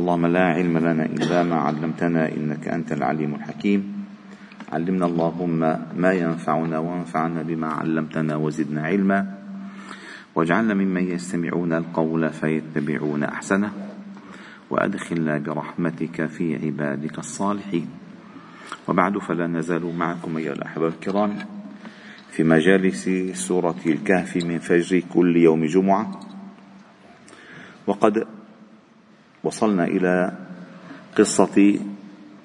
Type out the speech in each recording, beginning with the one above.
اللهم لا علم لنا إلا ما علمتنا إنك أنت العليم الحكيم. علمنا اللهم ما ينفعنا وانفعنا بما علمتنا وزدنا علما. واجعلنا ممن يستمعون القول فيتبعون أحسنه. وأدخلنا برحمتك في عبادك الصالحين. وبعد فلا نزال معكم أيها الأحباب الكرام في مجالس سورة الكهف من فجر كل يوم جمعة. وقد وصلنا إلى قصة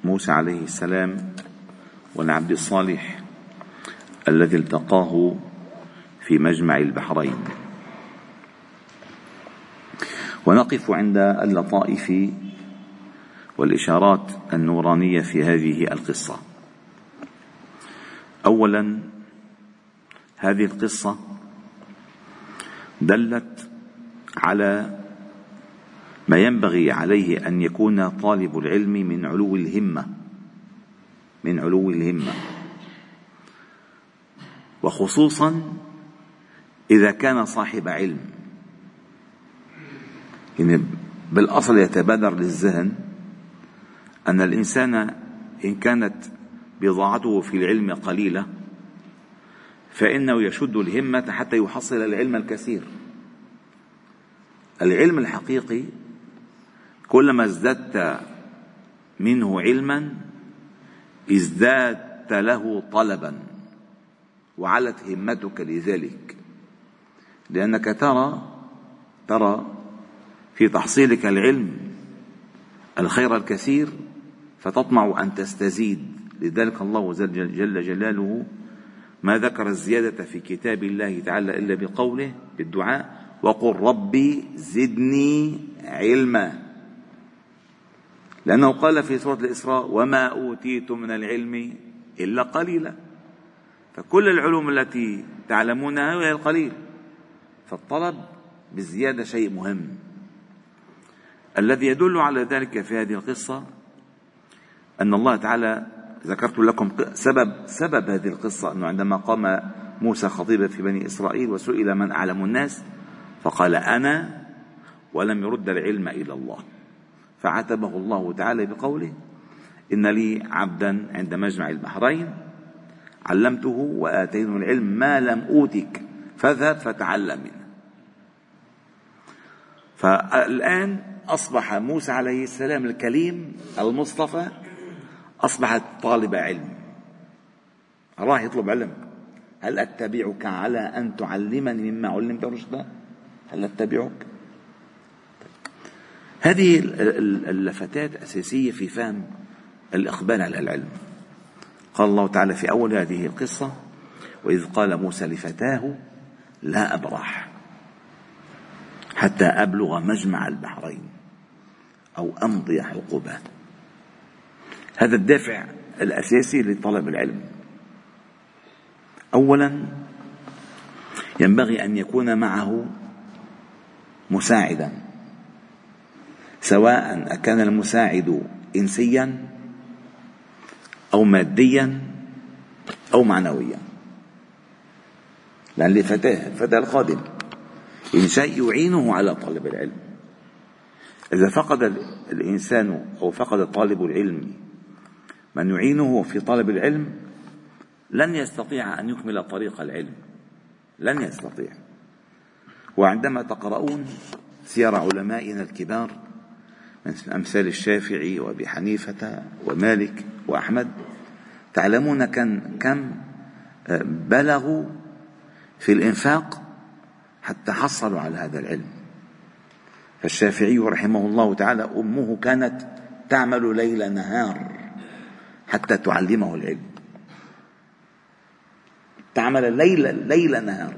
موسى عليه السلام والعبد الصالح الذي التقاه في مجمع البحرين. ونقف عند اللطائف والإشارات النورانية في هذه القصة. أولا هذه القصة دلت على ما ينبغي عليه أن يكون طالب العلم من علو الهمة. من علو الهمة. وخصوصا إذا كان صاحب علم. يعني بالأصل يتبادر للذهن أن الإنسان إن كانت بضاعته في العلم قليلة فإنه يشد الهمة حتى يحصل العلم الكثير. العلم الحقيقي كلما ازددت منه علما ازدادت له طلبا وعلت همتك لذلك. لأنك ترى ترى في تحصيلك العلم الخير الكثير فتطمع أن تستزيد. لذلك الله جل جلاله ما ذكر الزيادة في كتاب الله تعالى إلا بقوله بالدعاء وقل ربي زدني علما. لأنه قال في سورة الإسراء وما أوتيتم من العلم إلا قليلا. فكل العلوم التي تعلمونها هي القليل. فالطلب بالزيادة شيء مهم. الذي يدل على ذلك في هذه القصة أن الله تعالى ذكرت لكم سبب سبب هذه القصة أنه عندما قام موسى خطيبا في بني إسرائيل وسئل من أعلم الناس؟ فقال أنا ولم يرد العلم إلى الله. فعاتبه الله تعالى بقوله إن لي عبدا عند مجمع البحرين علمته وآتيته العلم ما لم أوتك. فاذهب فتعلم منه. فالآن أصبح موسى عليه السلام الكليم المصطفى أصبح طالب علم. راح يطلب علم. هل أتبعك على أن تعلمني مما علمت رشدا هل أتبعك؟ هذه اللفتات أساسية في فهم الإقبال على العلم. قال الله تعالى في أول هذه القصة وإذ قال موسى لفتاه لا أبرح حتى أبلغ مجمع البحرين أو أمضي حقبة هذا الدافع الأساسي لطلب العلم. أولا ينبغي أن يكون معه مساعدا. سواء أكان المساعد إنسيا أو ماديا أو معنويا. لأن لفتاه الفتى الخادم إن شيء يعينه على طلب العلم. إذا فقد الإنسان أو فقد طالب العلم من يعينه في طلب العلم لن يستطيع أن يكمل طريق العلم. لن يستطيع. وعندما تقرؤون سير علمائنا الكبار من أمثال الشافعي وأبي حنيفة ومالك وأحمد. تعلمون كم آه، بلغوا في الإنفاق حتى حصلوا على هذا العلم. فالشافعي رحمه الله تعالى أمه كانت تعمل ليل نهار حتى تعلمه العلم. تعمل ليل ليل نهار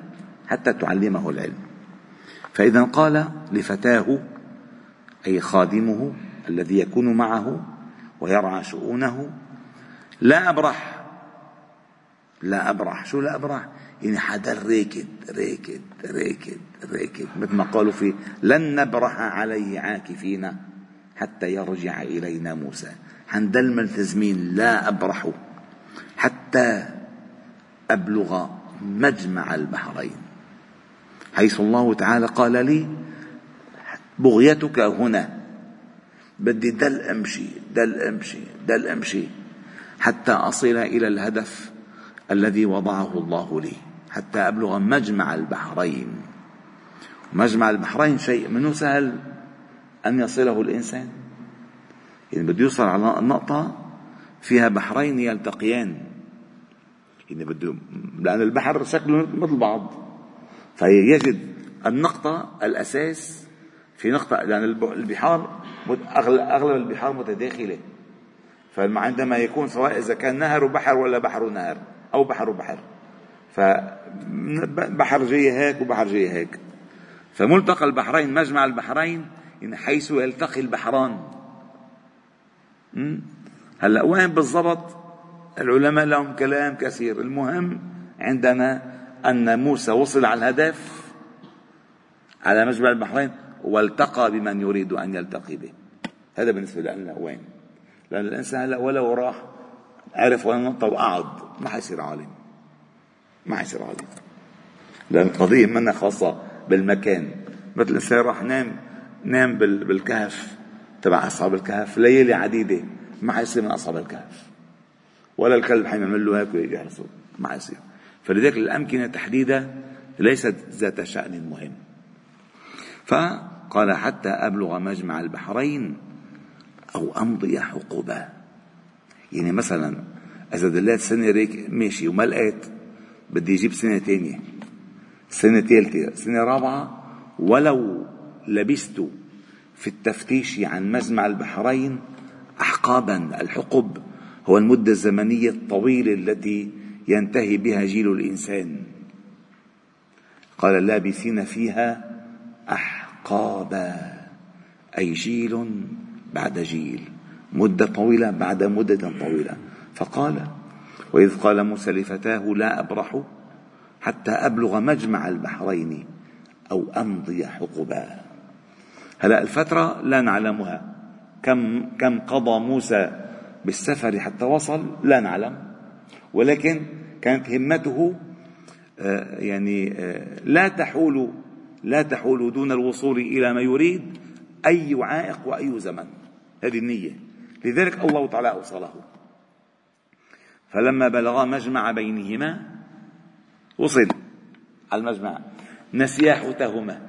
حتى تعلمه العلم. فإذا قال لفتاه أي خادمه الذي يكون معه ويرعى شؤونه. لا أبرح. لا أبرح. شو لا أبرح؟ يعني حدا ريكد ريكد ريكد ريكد مثل ما قالوا في لن نبرح عليه عاكفين حتى يرجع إلينا موسى. حندل ملتزمين لا أبرح حتى أبلغ مجمع البحرين. حيث الله تعالى قال لي بغيتك هنا. بدي دل أمشي دل أمشي دل أمشي حتى أصل إلى الهدف الذي وضعه الله لي حتى أبلغ مجمع البحرين. مجمع البحرين شيء منه سهل أن يصله الإنسان. يعني بده يوصل على نقطة فيها بحرين يلتقيان. يعني بده لأن البحر شكله مثل بعض فيجد النقطة الأساس في نقطة لأن البحار أغلب البحار متداخلة. فعندما يكون سواء إذا كان نهر وبحر ولا بحر ونهر أو بحر وبحر فبحر جاي هيك وبحر جاي هيك. فملتقى البحرين مجمع البحرين حيث يلتقي البحران. هلأ وين بالضبط؟ العلماء لهم كلام كثير. المهم عندنا أن موسى وصل على الهدف على مجمع البحرين. والتقى بمن يريد أن يلتقي به. هذا بالنسبة لنا وين لأن الإنسان هلا ولو راح عرف وين نقطة وقعد ما حيصير عالم. ما حيصير عالم. لأن القضية منا خاصة بالمكان. مثل الإنسان راح نام نام بالكهف تبع أصحاب الكهف. ليالي عديدة ما حيصير من أصحاب الكهف. ولا الكلب حيعمل له هيك ويحرسه ما حيصير. فلذلك الأمكنة تحديدا ليست ذات شأن مهم. فقال حتى أبلغ مجمع البحرين أو أمضي حقوبا. يعني مثلا إذا دليت سنة ريك ماشي وما لقيت بدي أجيب سنة ثانية سنة ثالثة سنة رابعة ولو لبست في التفتيش عن مجمع البحرين أحقابا. الحقب هو المدة الزمنية الطويلة التي ينتهي بها جيل الإنسان. قال لابثين فيها أحقابا أي جيل بعد جيل مدة طويلة بعد مدة طويلة. فقال وإذ قال موسى لفتاه لا أبرح حتى أبلغ مجمع البحرين أو أمضي حقبا. هلا الفترة لا نعلمها. كم كم قضى موسى بالسفر حتى وصل؟ لا نعلم. ولكن كانت همته آه، يعني آه، لا تحول لا تحول دون الوصول إلى ما يريد أي عائق وأي زمن. هذه النية. لذلك الله تعالى أوصله. فلما بلغا مجمع بينهما وصل على المجمع نسيا حوتهما.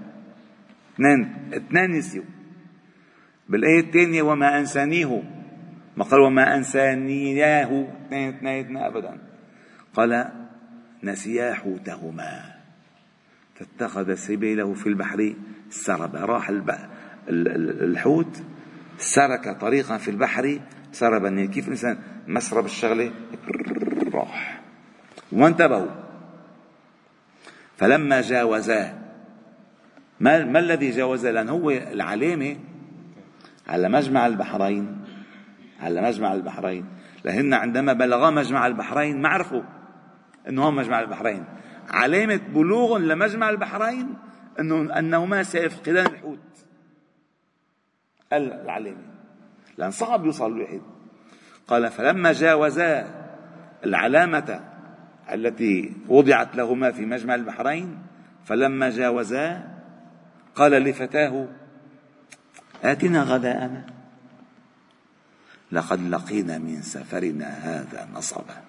اثنان اثنان نسيوا. بالآية الثانية وما أنسانيه. ما قال وما أنسانياه. اثنين اثنين أبدا. قال نسيا حوتهما. فاتخذ سبيله في البحر سربا راح الحوت سرك طريقا في البحر سربا يعني كيف الإنسان مسرب الشغلة؟ راح. وانتبهوا. فلما جاوزاه ما, ما الذي جاوزه لأن هو العلامة على مجمع البحرين على مجمع البحرين. لهن عندما بلغا مجمع البحرين ما عرفوا إنه هو مجمع البحرين. علامة بلوغ لمجمع البحرين انه أنهما سيفقدان الحوت. العلامة. لأن صعب يوصل الواحد قال فلما جاوزا العلامة التي وضعت لهما في مجمع البحرين فلما جاوزا قال لفتاه آتنا غداءنا. لقد لقينا من سفرنا هذا نصبا.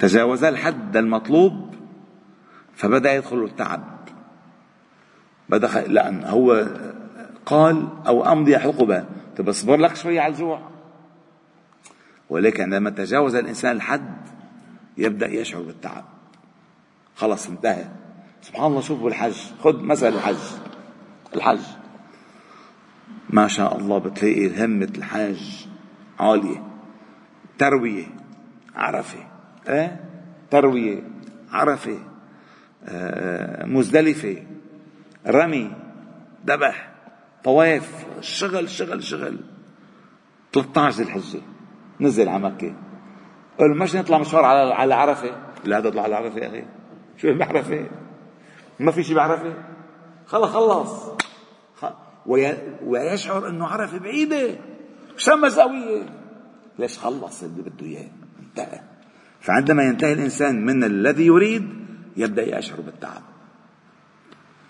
تجاوز الحد المطلوب فبدأ يدخل التعب. بدأ لأن هو قال أو أمضي حقبة طب اصبر لك شوية على الجوع. ولكن عندما تجاوز الإنسان الحد يبدأ يشعر بالتعب. خلص انتهى. سبحان الله شوفوا الحج. خذ مثل الحج. الحج. ما شاء الله بتلاقي همة الحاج عالية. تروية. عرفة. تروية عرفة آه مزدلفة رمي ذبح طواف شغل شغل شغل. 13 ذي الحجة. نزل على مكة. قال مش نطلع مشوار على على عرفة؟ لا اطلع على عرفة يا أخي. شو بعرفة؟ ما في شيء بعرفة؟ خلص خلص. ويشعر إنه عرفة بعيدة. شو مساوية؟ ليش خلص اللي بده إياه؟ انتهى. فعندما ينتهي الإنسان من الذي يريد يبدأ يشعر بالتعب.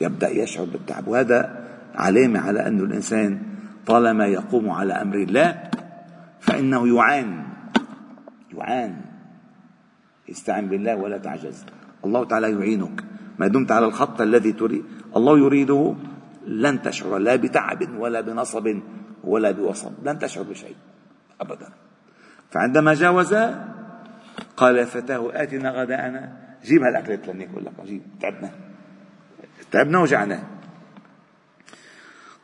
يبدأ يشعر بالتعب. وهذا علامة على انه الإنسان طالما يقوم على أمر الله فإنه يعان. يعان. استعن بالله ولا تعجز. الله تعالى يعينك. ما دمت على الخط الذي تريد الله يريده لن تشعر لا بتعب ولا بنصب ولا بوصب. لن تشعر بشيء. أبدا. فعندما جاوز قال فتاه آتنا غداءنا جيب هالأكلات لناكل لك جيب. تعبنا. تعبنا وجعنا.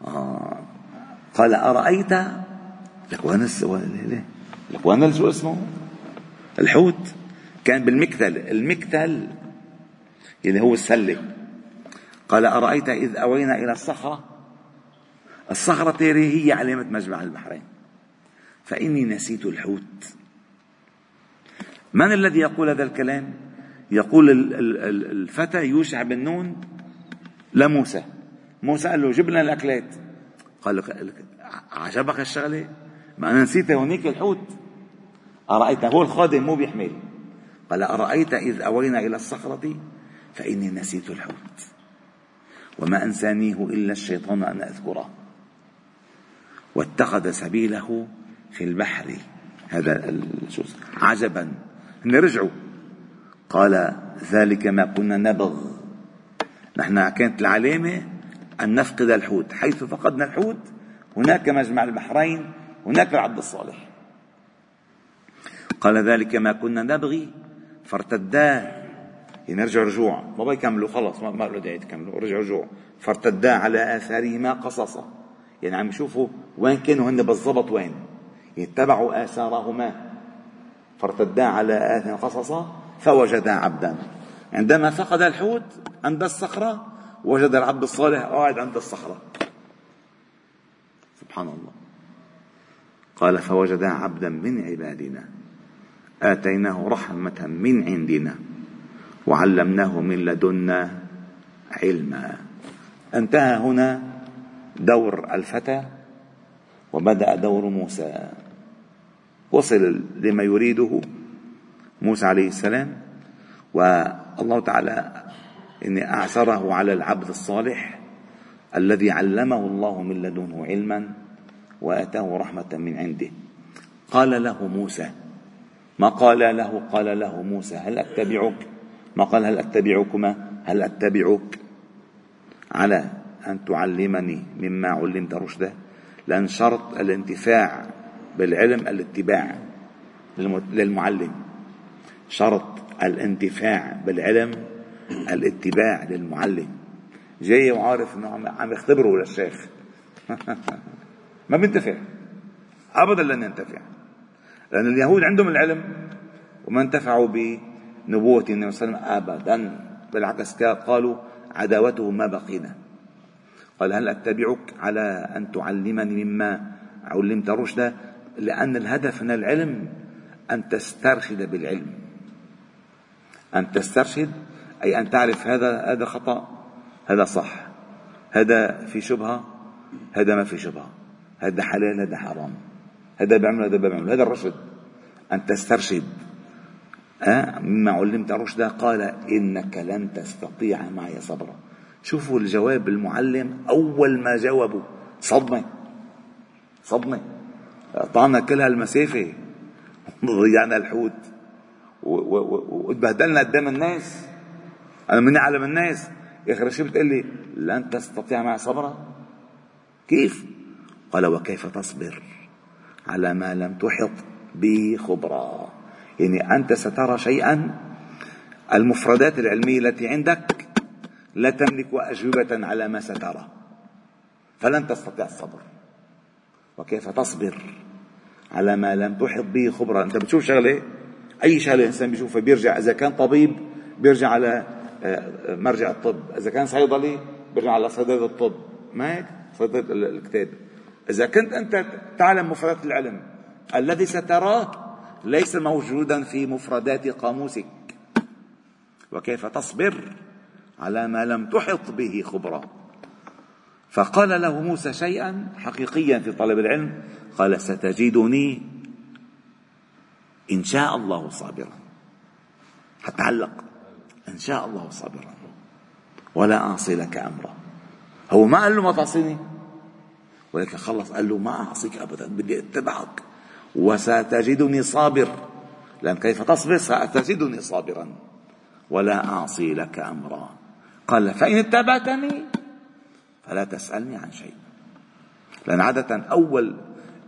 آه. قال أرأيت؟ لك وين لك وين شو اسمه؟ الحوت. كان بالمكتل. المكتل اللي هو السلة. قال أرأيت إذ أوينا إلى الصخرة؟ الصخرة هي علامة مجمع البحرين. فإني نسيت الحوت. من الذي يقول هذا الكلام؟ يقول الفتى يوشع بن نون لموسى موسى. قال له جب لنا الأكلات. قال له عجبك الشغلة؟ ما أنا نسيت هونيك الحوت. أرأيت هو الخادم مو بيحمل. قال أرأيت إذ أوينا إلى الصخرة فإني نسيت الحوت. وما أنسانيه إلا الشيطان أن أذكره. واتخذ سبيله في البحر. هذا عجبا. نرجعوا. قال ذلك ما كنا نبغ. نحن كانت العلامة أن نفقد الحوت. حيث فقدنا الحوت هناك مجمع البحرين هناك العبد الصالح. قال ذلك ما كنا نبغي فارتدا. يعني رجعوا رجوع. ما بقى يكملوا خلص ما له داعي تكملوا رجعوا رجوع. فارتدا على آثارهما قصصا. يعني عم يشوفوا وين كانوا هن بالضبط وين. يتبعوا يعني آثارهما. فارتدا على آثار قصصا فوجدا عبدا. عندما فقد الحوت عند الصخرة وجد العبد الصالح قاعد عند الصخرة. سبحان الله. قال فوجدا عبدا من عبادنا. آتيناه رحمة من عندنا. وعلمناه من لدنا علما. انتهى هنا دور الفتى وبدأ دور موسى. وصل لما يريده موسى عليه السلام والله تعالى إني أعثره على العبد الصالح الذي علمه الله من لدنه علما وآتاه رحمة من عنده. قال له موسى ما قال له؟ قال له موسى هل أتبعك؟ ما قال هل أتبعكما؟ هل أتبعك؟ على أن تعلمني مما علمت رشدا لأن شرط الانتفاع بالعلم الاتباع للمعلم. شرط الانتفاع بالعلم الاتباع للمعلم. جاي وعارف إنه عم يختبره للشيخ. ما بينتفع. ابدا لن ينتفع. لأن اليهود عندهم العلم وما انتفعوا بنبوة النبي صلى الله عليه وسلم ابدا. بالعكس قالوا عداوته ما بقينا. قال هل أتبعك على أن تعلمني مما علمت رشدا؟ لأن الهدف من العلم أن تسترشد بالعلم. أن تسترشد أي أن تعرف هذا هذا خطأ هذا صح. هذا في شبهة هذا ما في شبهة. هذا حلال هذا حرام. هذا بيعمل هذا بيعمل هذا الرشد. أن تسترشد. أه؟ مما علمت رشدا قال إنك لن تستطيع معي صبرا. شوفوا الجواب المعلم أول ما جاوبوا صدمة. صدمة. قطعنا كل هالمسافة ضيعنا الحوت. وتبهدلنا قدام الناس. أنا من أعلم الناس. أخي شو بتقول لي لن تستطيع معي صبرا. كيف؟ قال وكيف تصبر على ما لم تحط به خبرا. يعني أنت سترى شيئا. المفردات العلمية التي عندك لا تملك أجوبة على ما سترى. فلن تستطيع الصبر. وكيف تصبر على ما لم تحط به خبرا أنت بتشوف شغلة أي شغلة الإنسان بيشوفها بيرجع إذا كان طبيب بيرجع على آه، مرجع الطب إذا كان صيدلي بيرجع على صيدلة الطب. ما هيك؟ صيدلة الكتاب. إذا كنت أنت تعلم مفردات العلم الذي ستراه ليس موجودا في مفردات قاموسك. وكيف تصبر على ما لم تحط به خبرا فقال له موسى شيئا حقيقيا في طلب العلم قال ستجدني إن شاء الله صابرا. حتعلق إن شاء الله صابرا. ولا أعصي لك امرا. هو ما قال له ما تعصيني؟ ولكن خلص قال له ما أعصيك أبدا بدي أتبعك. وستجدني صابر. لأن كيف تصبر؟ ستجدني صابرا. ولا أعصي لك أمرا. قال فإن اتبعتني فلا تسألني عن شيء. لأن عادة أول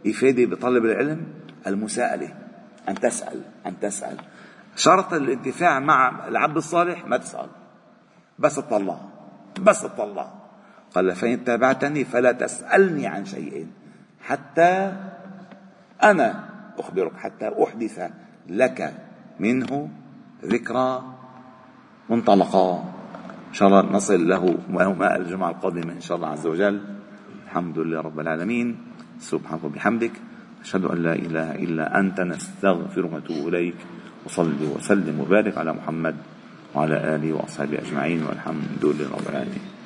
إفادة بطلب العلم المساءلة أن تسأل أن تسأل. شرط الانتفاع مع العبد الصالح ما تسأل. بس تطلع بس تطلع قال فإن اتبعتني فلا تسألني عن شيء. حتى أنا أخبرك حتى أحدث لك منه ذكرى منطلقا إن شاء الله نصل له ويوم الجمعة القادمة إن شاء الله عز وجل. الحمد لله رب العالمين. سبحانك وبحمدك. أشهد أن لا إله إلا أنت. نستغفرك ونتوب إليك. وصلي وسلم وبارك على محمد وعلى آله وأصحابه أجمعين. والحمد لله رب العالمين.